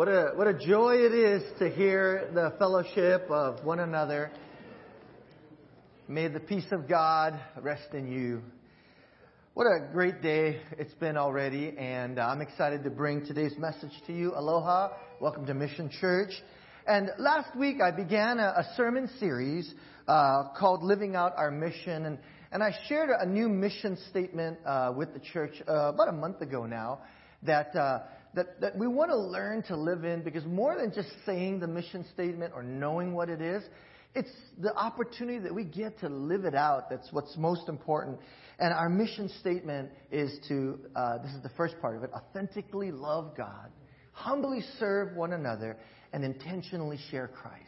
What a, what a joy it is to hear the fellowship of one another. May the peace of God rest in you. What a great day it's been already, and I'm excited to bring today's message to you. Aloha. Welcome to Mission Church. And last week I began a, a sermon series uh, called Living Out Our Mission, and, and I shared a new mission statement uh, with the church uh, about a month ago now that uh, that, that we want to learn to live in because more than just saying the mission statement or knowing what it is, it's the opportunity that we get to live it out that's what's most important. And our mission statement is to, uh, this is the first part of it, authentically love God, humbly serve one another, and intentionally share Christ.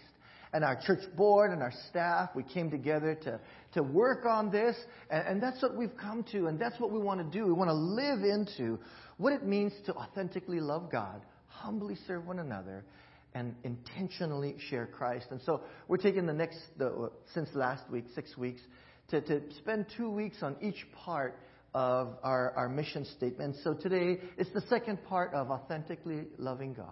And our church board and our staff, we came together to, to work on this, and, and that's what we've come to, and that's what we want to do. We want to live into what it means to authentically love God, humbly serve one another, and intentionally share Christ. And so we're taking the next, the, uh, since last week, six weeks, to, to spend two weeks on each part of our, our mission statement. So today, it's the second part of authentically loving God.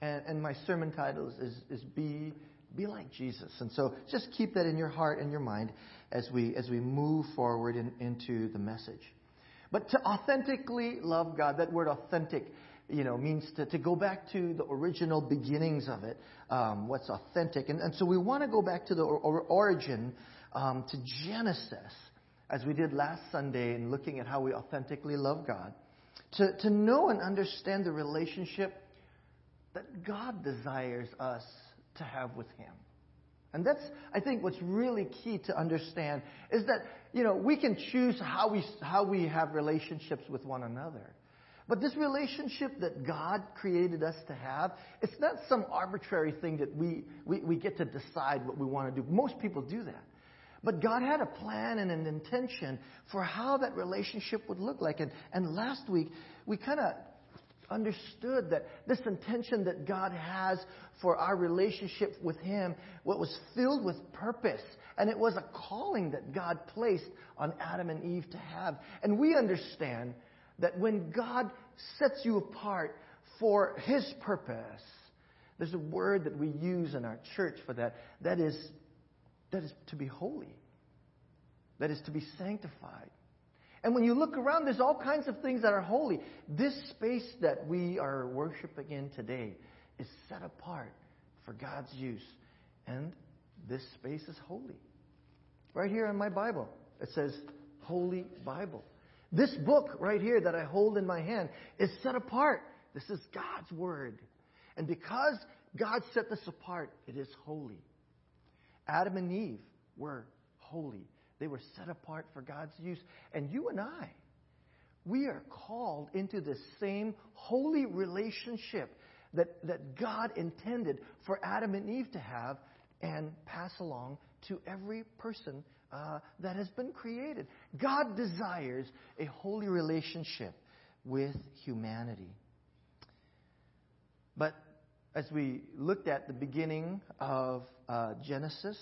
And, and my sermon title is, is Be, Be Like Jesus. And so just keep that in your heart and your mind as we, as we move forward in, into the message. But to authentically love God, that word authentic, you know, means to, to go back to the original beginnings of it, um, what's authentic. And, and so we want to go back to the or, origin, um, to Genesis, as we did last Sunday in looking at how we authentically love God, to, to know and understand the relationship that God desires us to have with Him. And that's, I think, what's really key to understand is that, you know, we can choose how we, how we have relationships with one another. But this relationship that God created us to have, it's not some arbitrary thing that we, we, we get to decide what we want to do. Most people do that. But God had a plan and an intention for how that relationship would look like. And, and last week, we kind of understood that this intention that God has for our relationship with Him, what was filled with purpose, and it was a calling that God placed on Adam and Eve to have. And we understand that when God sets you apart for His purpose, there's a word that we use in our church for that. That is, that is to be holy. That is to be sanctified. And when you look around, there's all kinds of things that are holy. This space that we are worshiping in today is set apart for God's use. And this space is holy. Right here in my Bible, it says Holy Bible. This book right here that I hold in my hand is set apart. This is God's Word. And because God set this apart, it is holy. Adam and Eve were holy. They were set apart for God's use. And you and I, we are called into the same holy relationship that, that God intended for Adam and Eve to have and pass along to every person uh, that has been created. God desires a holy relationship with humanity. But as we looked at the beginning of uh, Genesis,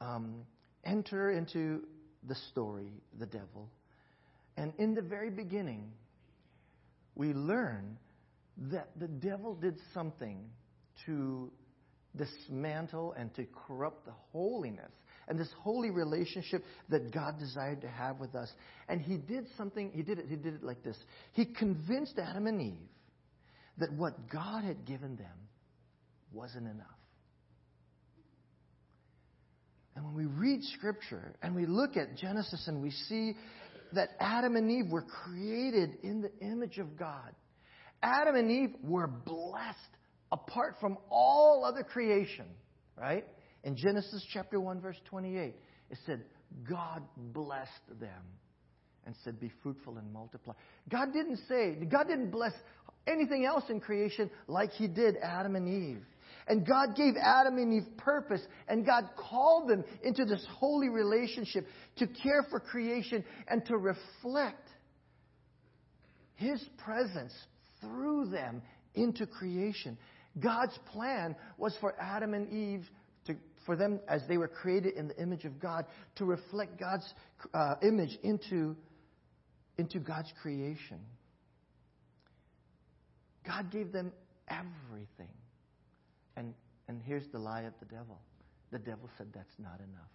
um, enter into the story, the devil. And in the very beginning, we learn that the devil did something to dismantle and to corrupt the holiness and this holy relationship that God desired to have with us. And he did something, he did it, he did it like this. He convinced Adam and Eve that what God had given them wasn't enough. And when we read Scripture and we look at Genesis and we see that Adam and Eve were created in the image of God, Adam and Eve were blessed apart from all other creation, right? In Genesis chapter 1, verse 28, it said, God blessed them and said, Be fruitful and multiply. God didn't say, God didn't bless anything else in creation like He did Adam and Eve. And God gave Adam and Eve purpose, and God called them into this holy relationship to care for creation and to reflect His presence through them into creation. God's plan was for Adam and Eve to, for them, as they were created in the image of God, to reflect God's uh, image into, into God's creation. God gave them everything. And, here's the lie of the devil the devil said that's not enough.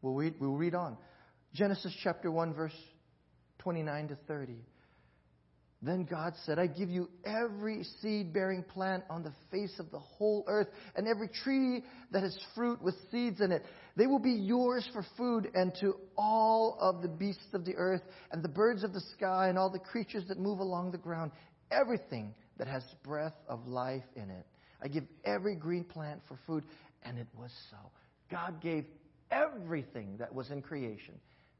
We'll read, we'll read on. Genesis chapter 1, verse 29 to 30. Then God said, I give you every seed bearing plant on the face of the whole earth, and every tree that has fruit with seeds in it. They will be yours for food, and to all of the beasts of the earth, and the birds of the sky, and all the creatures that move along the ground, everything that has breath of life in it. I give every green plant for food, and it was so. God gave everything that was in creation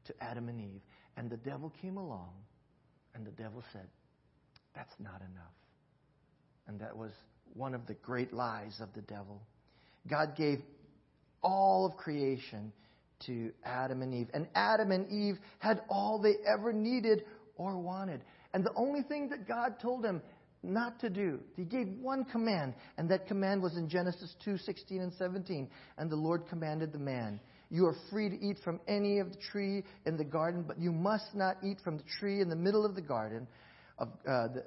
to Adam and Eve, and the devil came along, and the devil said, that's not enough. And that was one of the great lies of the devil. God gave all of creation to Adam and Eve. And Adam and Eve had all they ever needed or wanted. And the only thing that God told them not to do, He gave one command, and that command was in Genesis 2 16 and 17. And the Lord commanded the man, You are free to eat from any of the tree in the garden, but you must not eat from the tree in the middle of the garden of, uh, the,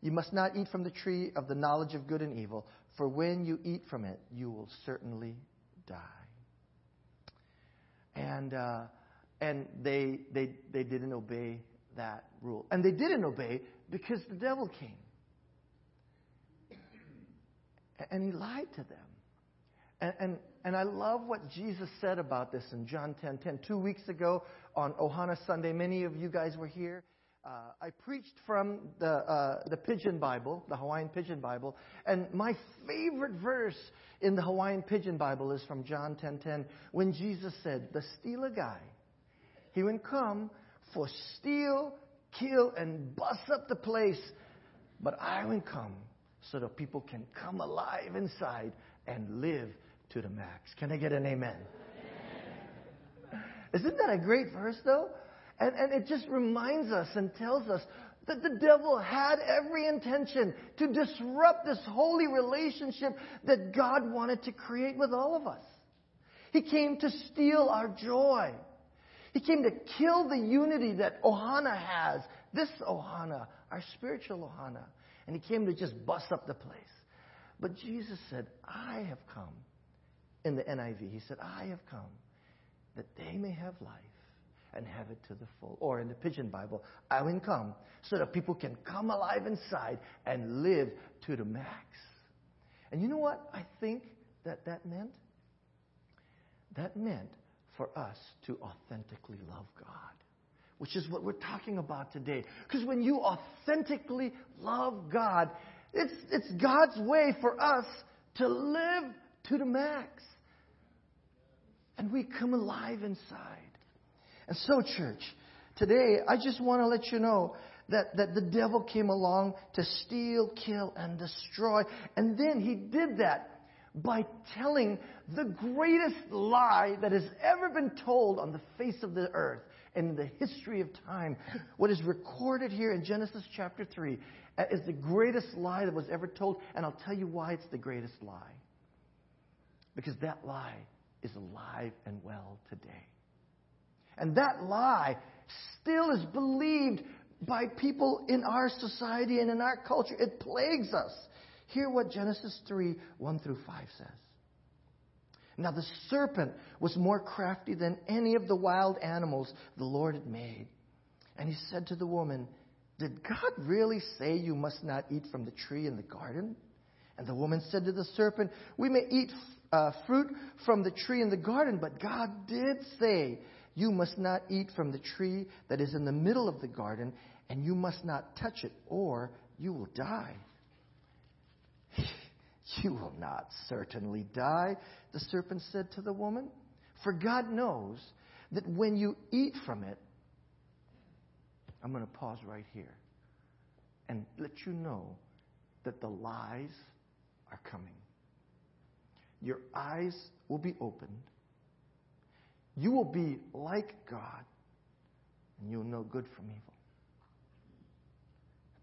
you must not eat from the tree of the knowledge of good and evil, for when you eat from it, you will certainly die. And, uh, and they, they, they didn't obey that rule. And they didn't obey because the devil came. And he lied to them. And, and, and I love what Jesus said about this in John 10 10. Two weeks ago on Ohana Sunday, many of you guys were here. Uh, I preached from the, uh, the Pidgin Bible, the Hawaiian Pidgin Bible, and my favorite verse in the Hawaiian Pidgin Bible is from John 10:10, when Jesus said, "The stealer guy, he would come for steal, kill, and bust up the place, but I will come so that people can come alive inside and live to the max." Can I get an amen? amen. Isn't that a great verse, though? And, and it just reminds us and tells us that the devil had every intention to disrupt this holy relationship that God wanted to create with all of us. He came to steal our joy. He came to kill the unity that Ohana has, this Ohana, our spiritual Ohana. And he came to just bust up the place. But Jesus said, I have come. In the NIV, he said, I have come that they may have life and have it to the full. Or in the Pidgin Bible, I will come so that people can come alive inside and live to the max. And you know what I think that that meant? That meant for us to authentically love God, which is what we're talking about today. Because when you authentically love God, it's, it's God's way for us to live to the max. And we come alive inside. And so, church, today I just want to let you know that, that the devil came along to steal, kill, and destroy. And then he did that by telling the greatest lie that has ever been told on the face of the earth and in the history of time. What is recorded here in Genesis chapter 3 uh, is the greatest lie that was ever told, and I'll tell you why it's the greatest lie. Because that lie is alive and well today. And that lie still is believed by people in our society and in our culture. It plagues us. Hear what Genesis 3 1 through 5 says. Now the serpent was more crafty than any of the wild animals the Lord had made. And he said to the woman, Did God really say you must not eat from the tree in the garden? And the woman said to the serpent, We may eat uh, fruit from the tree in the garden, but God did say, you must not eat from the tree that is in the middle of the garden, and you must not touch it, or you will die. You will not certainly die, the serpent said to the woman. For God knows that when you eat from it, I'm going to pause right here and let you know that the lies are coming. Your eyes will be opened you will be like God, and you'll know good from evil.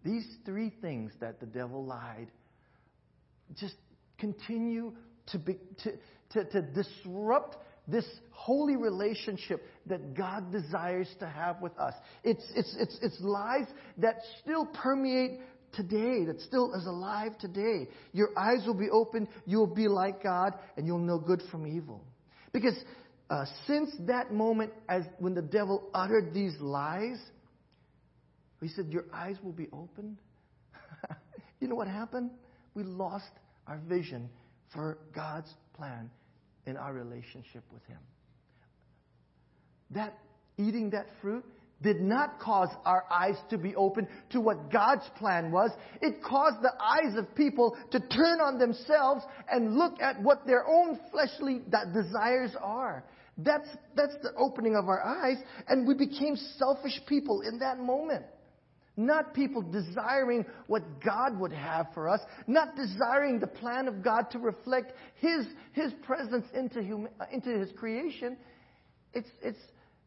These three things that the devil lied just continue to, be, to, to, to disrupt this holy relationship that God desires to have with us. It's, it's, it's, it's lies that still permeate today, that still is alive today. Your eyes will be opened, you'll be like God, and you'll know good from evil. Because uh, since that moment, as when the devil uttered these lies, he said, Your eyes will be opened. you know what happened? We lost our vision for God's plan in our relationship with Him. That eating that fruit did not cause our eyes to be open to what God's plan was. It caused the eyes of people to turn on themselves and look at what their own fleshly desires are. That's, that's the opening of our eyes, and we became selfish people in that moment. Not people desiring what God would have for us, not desiring the plan of God to reflect His, His presence into, hum, into His creation. It's, it's,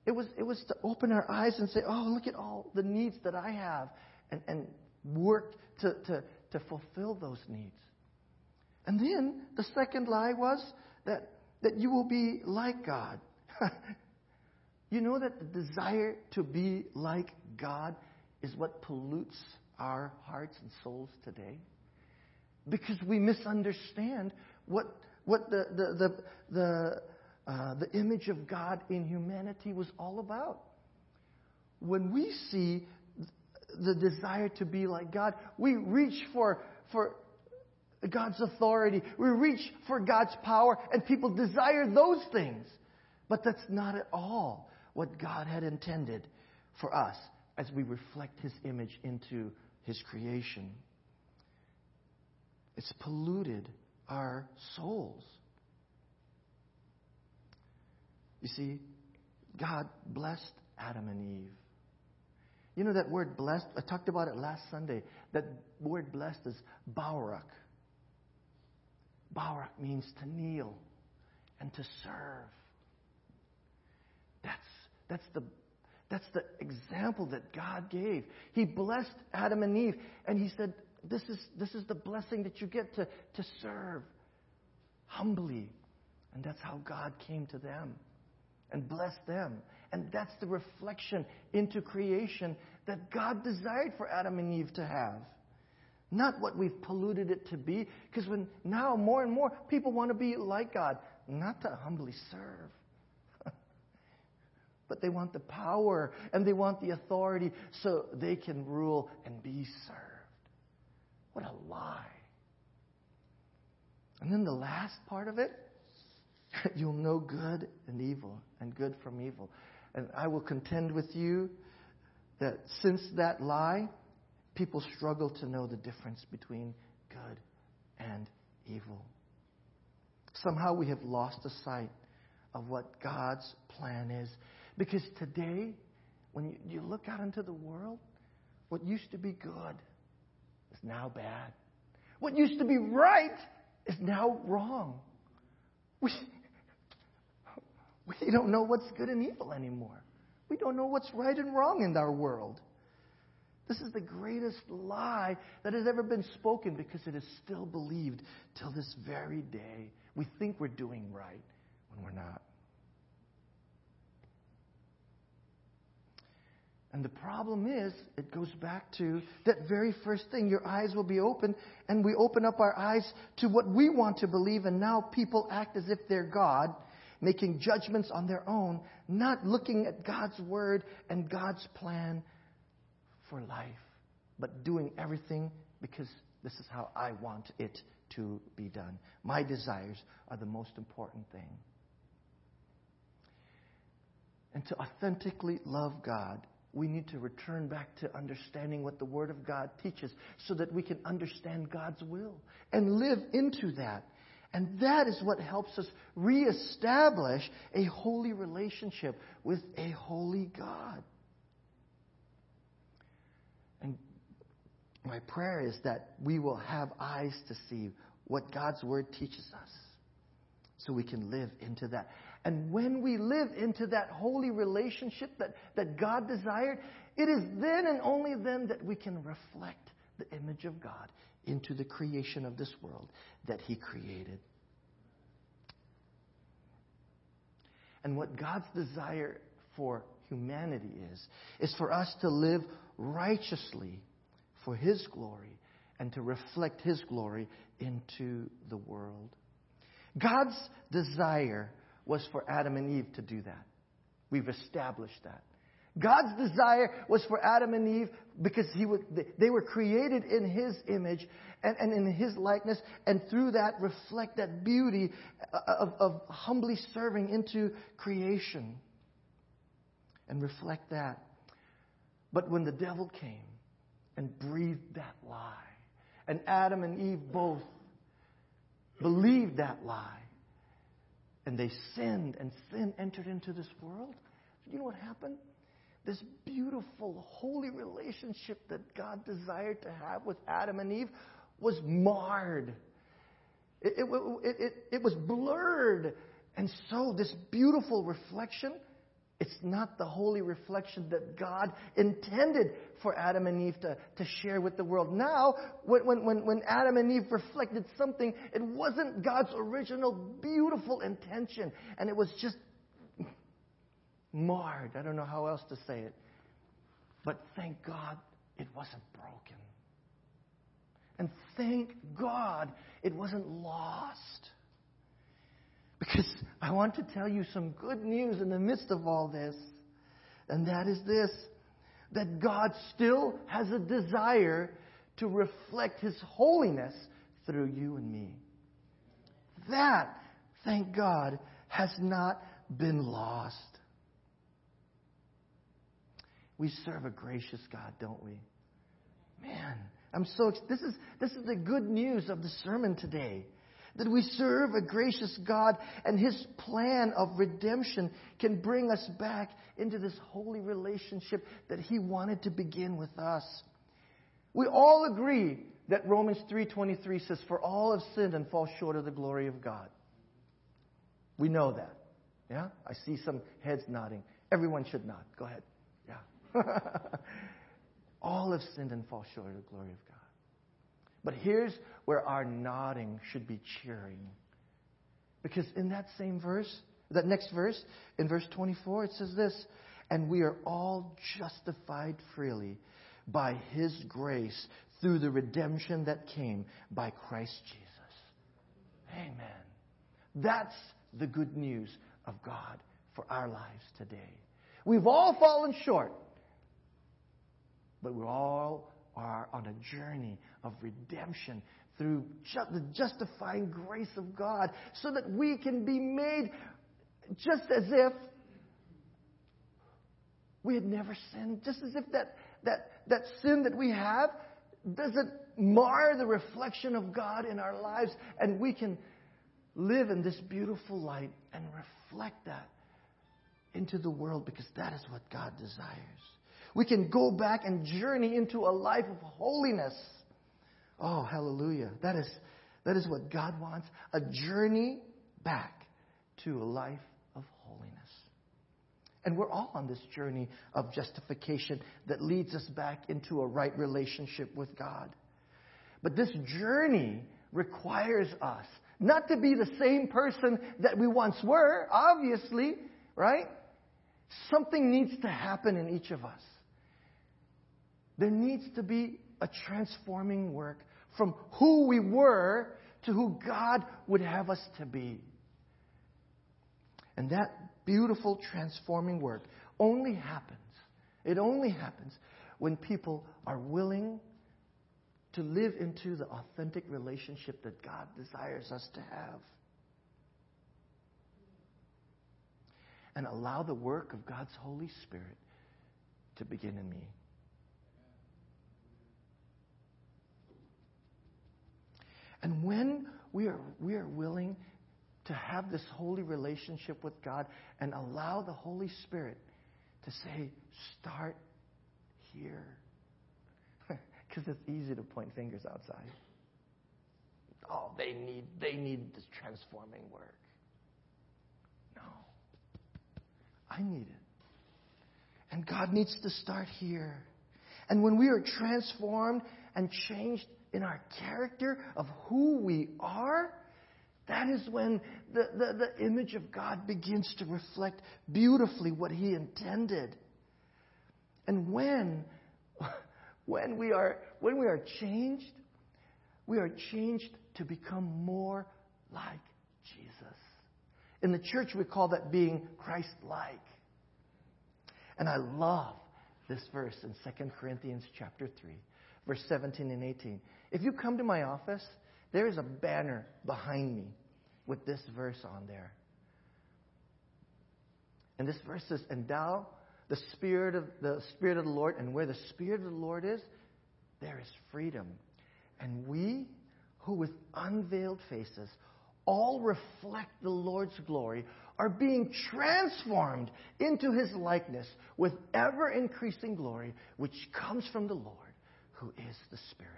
it, was, it was to open our eyes and say, oh, look at all the needs that I have, and, and work to, to, to fulfill those needs. And then the second lie was that, that you will be like God. you know that the desire to be like God is what pollutes our hearts and souls today. Because we misunderstand what, what the, the, the, the, uh, the image of God in humanity was all about. When we see the desire to be like God, we reach for, for God's authority, we reach for God's power, and people desire those things. But that's not at all what God had intended for us as we reflect His image into His creation. It's polluted our souls. You see, God blessed Adam and Eve. You know that word blessed? I talked about it last Sunday. That word blessed is Barak. Barak means to kneel and to serve. That's, that's the that's the example that God gave. He blessed Adam and Eve, and He said, This is, this is the blessing that you get to, to serve humbly. And that's how God came to them and blessed them. And that's the reflection into creation that God desired for Adam and Eve to have. Not what we've polluted it to be, because when now more and more people want to be like God, not to humbly serve but they want the power and they want the authority so they can rule and be served. What a lie. And then the last part of it, you'll know good and evil and good from evil. And I will contend with you that since that lie, people struggle to know the difference between good and evil. Somehow we have lost the sight of what God's plan is. Because today, when you, you look out into the world, what used to be good is now bad. What used to be right is now wrong. We, we don't know what's good and evil anymore. We don't know what's right and wrong in our world. This is the greatest lie that has ever been spoken because it is still believed till this very day. We think we're doing right when we're not. And the problem is, it goes back to that very first thing. Your eyes will be open, and we open up our eyes to what we want to believe, and now people act as if they're God, making judgments on their own, not looking at God's word and God's plan for life, but doing everything because this is how I want it to be done. My desires are the most important thing. And to authentically love God we need to return back to understanding what the Word of God teaches so that we can understand God's will and live into that. And that is what helps us reestablish a holy relationship with a holy God. And my prayer is that we will have eyes to see what God's Word teaches us so we can live into that. And when we live into that holy relationship that, that God desired, it is then and only then that we can reflect the image of God into the creation of this world that He created. And what God's desire for humanity is, is for us to live righteously for His glory and to reflect His glory into the world. God's desire was for Adam and Eve to do that. We've established that. God's desire was for Adam and Eve because he would, they were created in His image and, and in His likeness, and through that reflect that beauty uh, of, of humbly serving into creation and reflect that. But when the devil came and breathed that lie, and Adam and Eve both believed that lie, and they sinned, and sin entered into this world, you know what happened? This beautiful, holy relationship that God desired to have with Adam and Eve was marred. It, it, it, it, was blurred. And so, this beautiful reflection, it's not the holy reflection that God intended for Adam and Eve to, to share with the world. Now, when, when, when Adam and Eve reflected something, it wasn't God's original beautiful intention. And it was just marred. I don't know how else to say it. But thank God it wasn't broken. And thank God it wasn't lost. Because I want to tell you some good news in the midst of all this. And that is this that God still has a desire to reflect His holiness through you and me. That, thank God, has not been lost. We serve a gracious God, don't we? Man, I'm so this is this is the good news of the sermon today. That we serve a gracious God and his plan of redemption can bring us back into this holy relationship that he wanted to begin with us. We all agree that Romans 3:23 says for all have sinned and fall short of the glory of God. We know that. Yeah? I see some heads nodding. Everyone should nod. Go ahead. Yeah. all have sinned and fall short of the glory of God. But here's where our nodding should be cheering. Because in that same verse, that next verse, in verse 24, it says this And we are all justified freely by His grace through the redemption that came by Christ Jesus. Amen. That's the good news of God for our lives today. We've all fallen short. But we all are on a journey of redemption through ju- the justifying grace of God so that we can be made just as if we had never sinned, just as if that, that, that sin that we have doesn't mar the reflection of God in our lives, and we can live in this beautiful light and reflect that into the world because that is what God desires. We can go back and journey into a life of holiness. Oh, hallelujah. That is, that is what God wants a journey back to a life of holiness. And we're all on this journey of justification that leads us back into a right relationship with God. But this journey requires us not to be the same person that we once were, obviously, right? Something needs to happen in each of us. There needs to be a transforming work from who we were to who God would have us to be. And that beautiful transforming work only happens, it only happens when people are willing to live into the authentic relationship that God desires us to have. And allow the work of God's Holy Spirit to begin in me. And when we are, we are willing to have this holy relationship with God and allow the Holy Spirit to say, start here. Because it's easy to point fingers outside. Oh, they need, they need this transforming work. No. I need it. And God needs to start here. And when we are transformed and changed in our character of who we are, that is when the, the, the, image of God begins to reflect beautifully what He intended. And when, when we are, when we are changed, we are changed to become more like Jesus. In the church, we call that being Christ like. And I love this verse in 2 Corinthians chapter 3, verse 17 and 18. If you come to my office, there is a banner behind me with this verse on there. And this verse says, Endow the Spirit of the Spirit of the Lord, and where the Spirit of the Lord is, there is freedom. And we who with unveiled faces all reflect the Lord's glory are being transformed into his likeness with ever increasing glory, which comes from the Lord, who is the Spirit.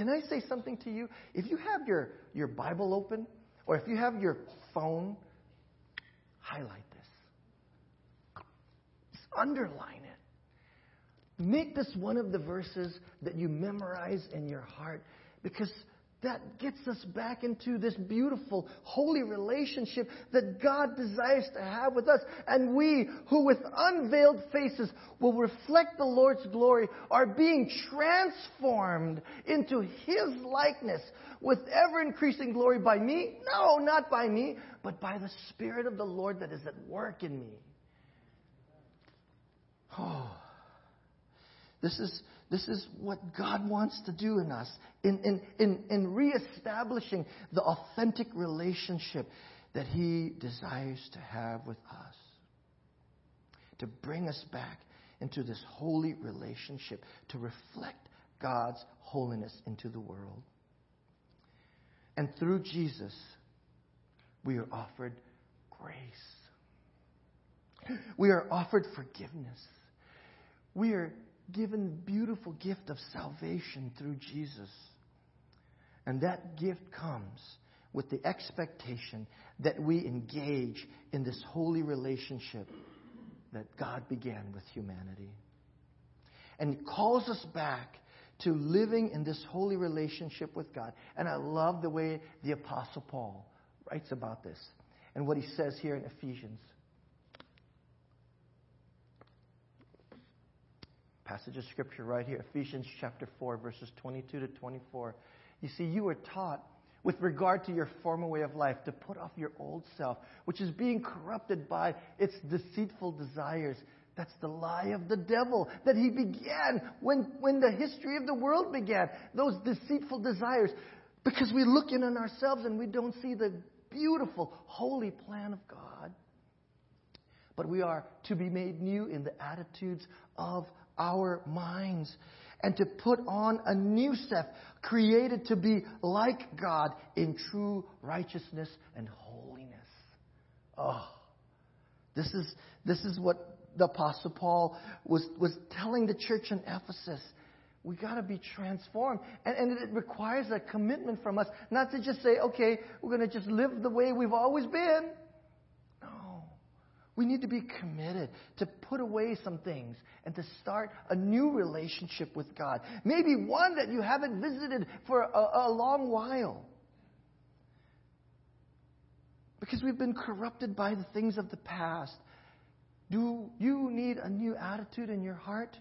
Can I say something to you? If you have your, your Bible open, or if you have your phone, highlight this. Just underline it. Make this one of the verses that you memorize in your heart because that gets us back into this beautiful, holy relationship that God desires to have with us. And we, who with unveiled faces will reflect the Lord's glory, are being transformed into His likeness with ever increasing glory by me? No, not by me, but by the Spirit of the Lord that is at work in me. Oh, this is this is what God wants to do in us in, in, in, in reestablishing the authentic relationship that He desires to have with us. To bring us back into this holy relationship, to reflect God's holiness into the world. And through Jesus, we are offered grace. We are offered forgiveness. We are given beautiful gift of salvation through Jesus. And that gift comes with the expectation that we engage in this holy relationship that God began with humanity. And calls us back to living in this holy relationship with God. And I love the way the Apostle Paul writes about this and what he says here in Ephesians passage of scripture right here, Ephesians chapter 4, verses 22 to 24. You see, you were taught with regard to your former way of life to put off your old self, which is being corrupted by its deceitful desires. That's the lie of the devil that he began when, when the history of the world began. Those deceitful desires. Because we look in on ourselves and we don't see the beautiful, holy plan of God. But we are to be made new in the attitudes of our minds and to put on a new self created to be like God in true righteousness and holiness. Oh, this is, this is what the Apostle Paul was, was telling the church in Ephesus. We got to be transformed. And, and it requires a commitment from us, not to just say, okay, we're going to just live the way we've always been. We need to be committed to put away some things and to start a new relationship with God. Maybe one that you haven't visited for a, a long while. Because we've been corrupted by the things of the past. Do you need a new attitude in your heart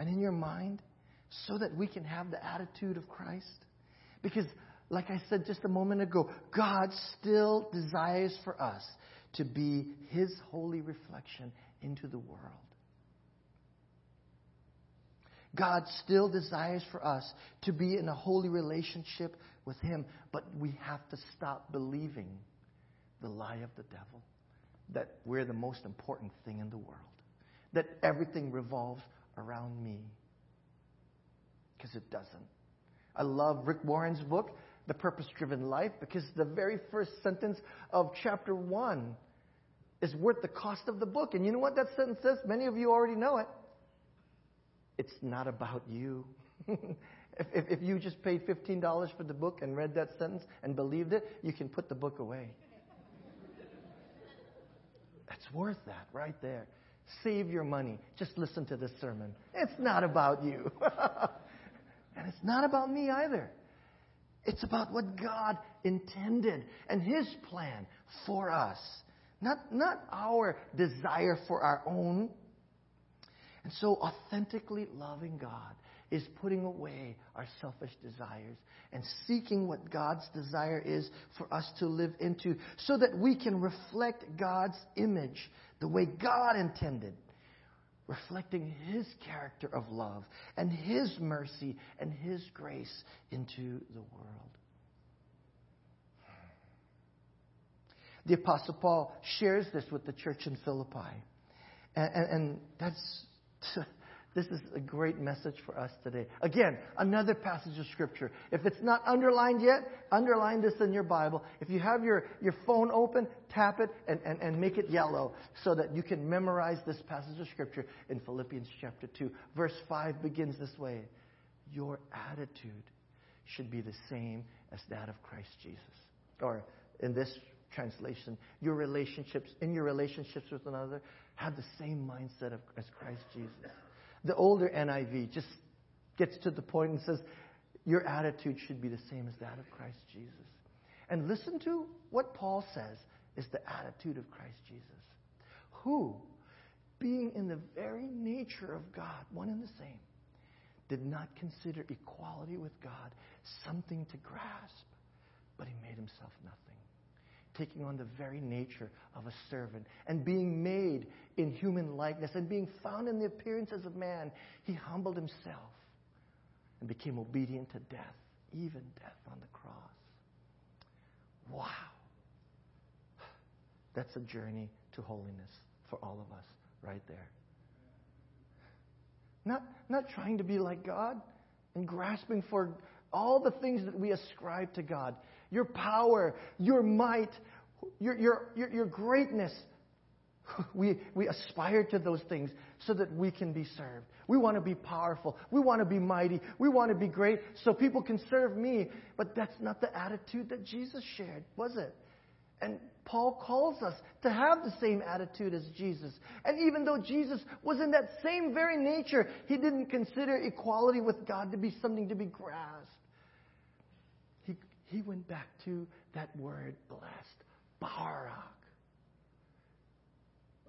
and in your mind so that we can have the attitude of Christ? Because like I said just a moment ago, God still desires for us to be His holy reflection into the world. God still desires for us to be in a holy relationship with Him, but we have to stop believing the lie of the devil that we're the most important thing in the world, that everything revolves around me. Because it doesn't. I love Rick Warren's book, the purpose driven life because the very first sentence of chapter 1 is worth the cost of the book. And you know what that sentence says? Many of you already know it. It's not about you. if, if, if, you just paid $15 for the book and read that sentence and believed it, you can put the book away. That's worth that right there. Save your money. Just listen to this sermon. It's not about you. and it's not about me either. It's about what God intended and His plan for us, not, not our desire for our own. And so, authentically loving God is putting away our selfish desires and seeking what God's desire is for us to live into so that we can reflect God's image the way God intended, reflecting His character of love and His mercy and His grace into the world. The Apostle Paul shares this with the church in Philippi. And, and, and that's, this is a great message for us today. Again, another passage of Scripture. If it's not underlined yet, underline this in your Bible. If you have your, your phone open, tap it and, and, and make it yellow so that you can memorize this passage of Scripture in Philippians chapter 2. Verse 5 begins this way Your attitude should be the same as that of Christ Jesus. Or in this translation, your relationships, in your relationships with another, have the same mindset of, as Christ Jesus. The older NIV just gets to the point and says, your attitude should be the same as that of Christ Jesus. And listen to what Paul says is the attitude of Christ Jesus, who, being in the very nature of God, one and the same, did not consider equality with God something to grasp, but he made himself nothing taking on the very nature of a servant and being made in human likeness and being found in the appearances of man, he humbled himself and became obedient to death, even death on the cross. Wow. That's a journey to holiness for all of us right there. Not, not trying to be like God and grasping for all the things that we ascribe to God your power, your might, your, your, your, your greatness. We, we aspire to those things so that we can be served. We want to be powerful. We want to be mighty. We want to be great so people can serve me. But that's not the attitude that Jesus shared, was it? And Paul calls us to have the same attitude as Jesus. And even though Jesus was in that same very nature, he didn't consider equality with God to be something to be grasped he went back to that word blessed, barak,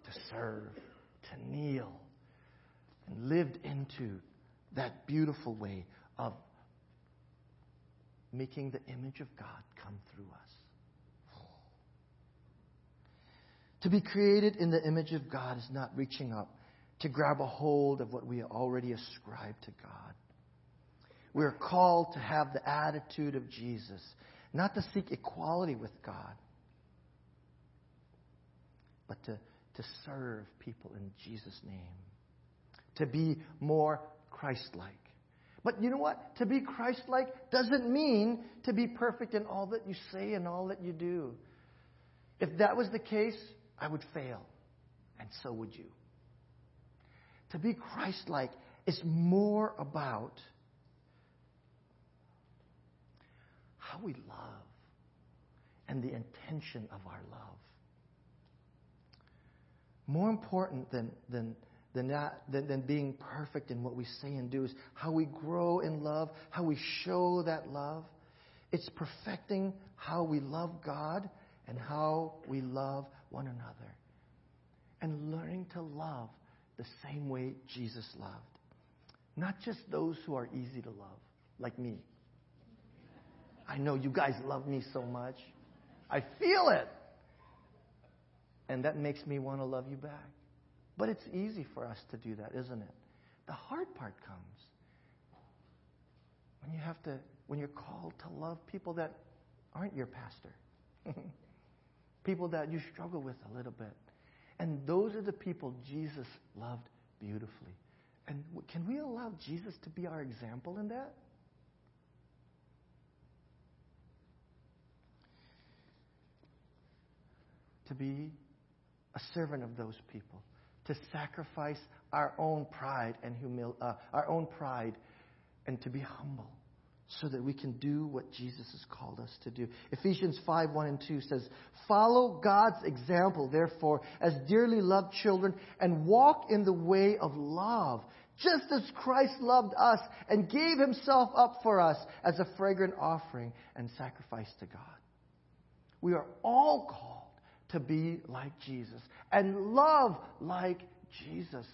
to serve, to kneel, and lived into that beautiful way of making the image of God come through us. To be created in the image of God is not reaching up to grab a hold of what we already ascribe to God. We're called to have the attitude of Jesus, not to seek equality with God, but to, to serve people in Jesus' name, to be more Christ like. But you know what? To be Christ like doesn't mean to be perfect in all that you say and all that you do. If that was the case, I would fail, and so would you. To be Christ like is more about how we love and the intention of our love. More important than, than, than, that, than, than being perfect in what we say and do is how we grow in love, how we show that love. It's perfecting how we love God and how we love one another. And learning to love the same way Jesus loved. Not just those who are easy to love, like me. I know you guys love me so much. I feel it. And that makes me want to love you back. But it's easy for us to do that, isn't it? The hard part comes when you have to when you're called to love people that aren't your pastor. people that you struggle with a little bit. And those are the people Jesus loved beautifully. And can we allow Jesus to be our example in that? Be a servant of those people, to sacrifice our own pride and humil- uh, our own pride, and to be humble, so that we can do what Jesus has called us to do. Ephesians 5 1 and 2 says, Follow God's example, therefore, as dearly loved children, and walk in the way of love, just as Christ loved us and gave himself up for us as a fragrant offering and sacrifice to God. We are all called to be like Jesus and love like Jesus.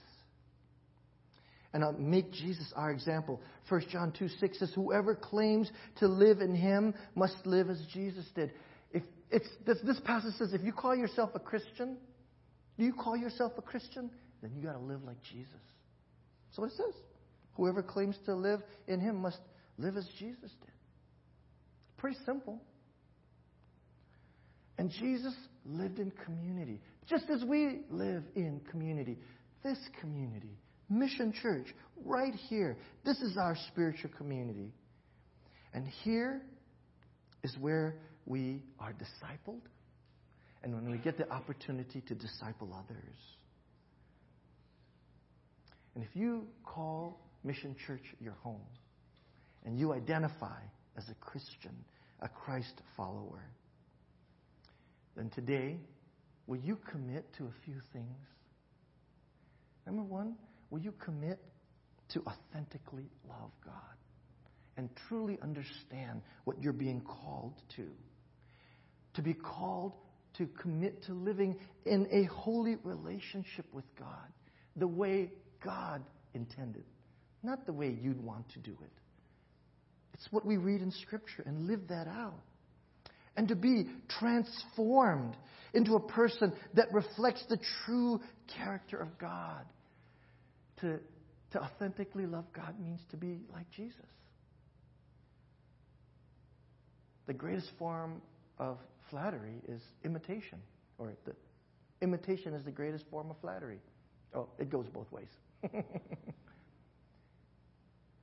and uh, make Jesus our example. 1 John 2 6 says, Whoever claims to live in him must live as Jesus did. If it's, this, this passage says, if you call yourself a Christian, do you call yourself a Christian? Then you got to live like Jesus. That's what it says. Whoever claims to live in him must live as Jesus did. Pretty simple. And Jesus lived in community, just as we live in community. This community Mission Church, right here. This is our spiritual community. And here is where we are discipled and when we get the opportunity to disciple others. And if you call Mission Church your home and you identify as a Christian, a Christ follower, then today, will you commit to a few things? Number one, will you commit to authentically love God and truly understand what you're being called to? To be called to commit to living in a holy relationship with God, the way God intended, not the way you'd want to do it. It's what we read in Scripture and live that out. And to be transformed into a person that reflects the true character of God to, to authentically love God means to be like Jesus. The greatest form of flattery is imitation, or the imitation is the greatest form of flattery. Oh, it goes both ways.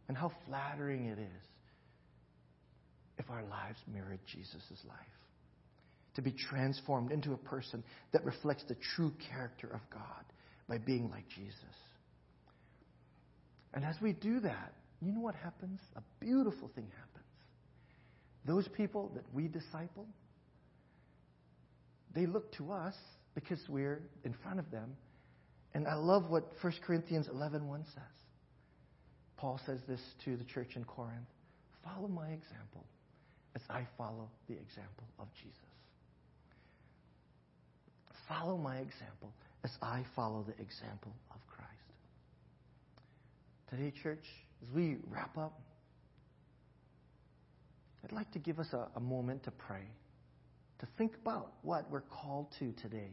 and how flattering it is our lives mirrored Jesus' life. To be transformed into a person that reflects the true character of God by being like Jesus. And as we do that, you know what happens? A beautiful thing happens. Those people that we disciple, they look to us because we're in front of them. And I love what 1 Corinthians 11.1 says. Paul says this to the church in Corinth. Follow my example as I follow the example of Jesus. Follow my example as I follow the example of Christ. Today, church, as we wrap up, I'd like to give us a, a moment to pray, to think about what we're called to today.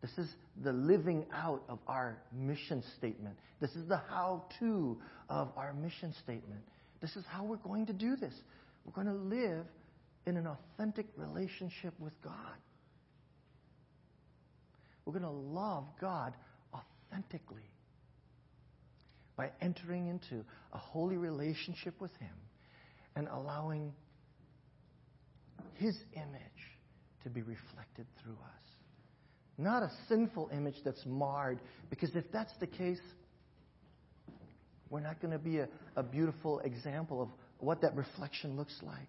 This is the living out of our mission statement. This is the how to of our mission statement. This is how we're going to do this. We're going to live in an authentic relationship with God. We're going to love God authentically by entering into a holy relationship with Him and allowing His image to be reflected through us. Not a sinful image that's marred, because if that's the case, we're not going to be a, a beautiful example of what that reflection looks like.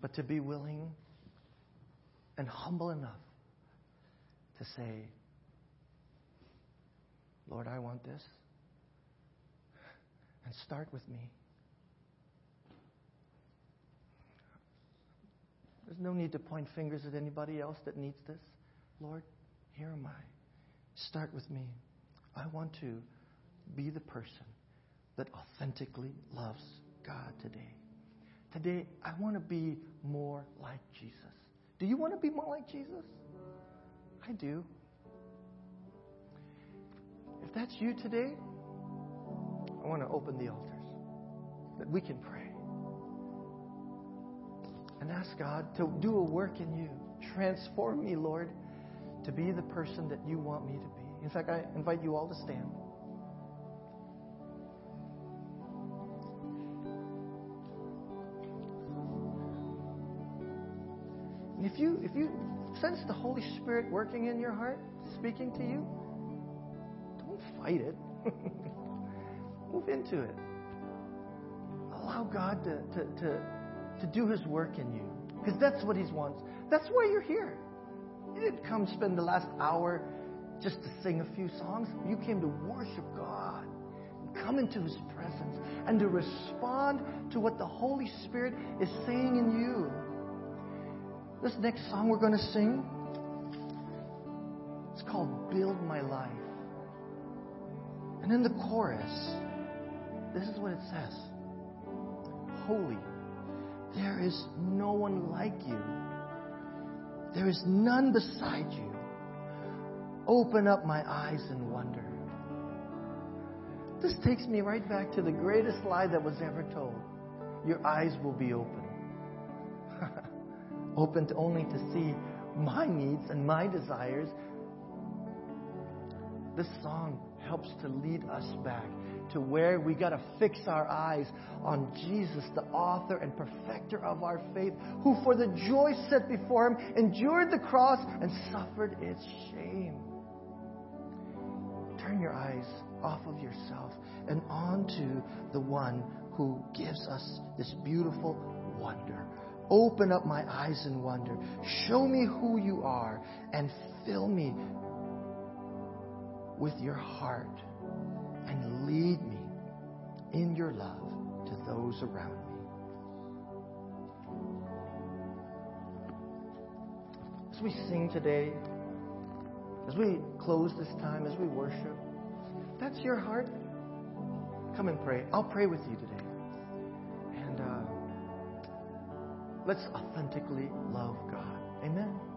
But to be willing and humble enough to say, Lord, I want this. And start with me. There's no need to point fingers at anybody else that needs this. Lord, here am I. Start with me. I want to be the person that authentically loves God today. Today, I want to be more like Jesus. Do you want to be more like Jesus? I do. If that's you today, I want to open the altars that we can pray and ask God to do a work in you. Transform me, Lord, to be the person that you want me to be. In fact, I invite you all to stand. If you if you sense the Holy Spirit working in your heart, speaking to you, don't fight it. Move into it. Allow God to, to, to, to do His work in you. Because that's what He wants. That's why you're here. You didn't come spend the last hour just to sing a few songs. You came to worship God, come into His presence, and to respond to what the Holy Spirit is saying in you. This next song we're going to sing, it's called Build My Life. And in the chorus, this is what it says Holy, there is no one like you, there is none beside you. Open up my eyes in wonder. This takes me right back to the greatest lie that was ever told. Your eyes will be open. Opened only to see my needs and my desires. This song helps to lead us back to where we got to fix our eyes on Jesus, the author and perfecter of our faith, who for the joy set before him endured the cross and suffered its shame. Turn your eyes off of yourself and onto the one who gives us this beautiful wonder. Open up my eyes in wonder. Show me who you are and fill me with your heart and lead me in your love to those around me. As we sing today, as we close this time, as we worship, that's your heart. Come and pray. I'll pray with you today. Let's authentically love God. Amen.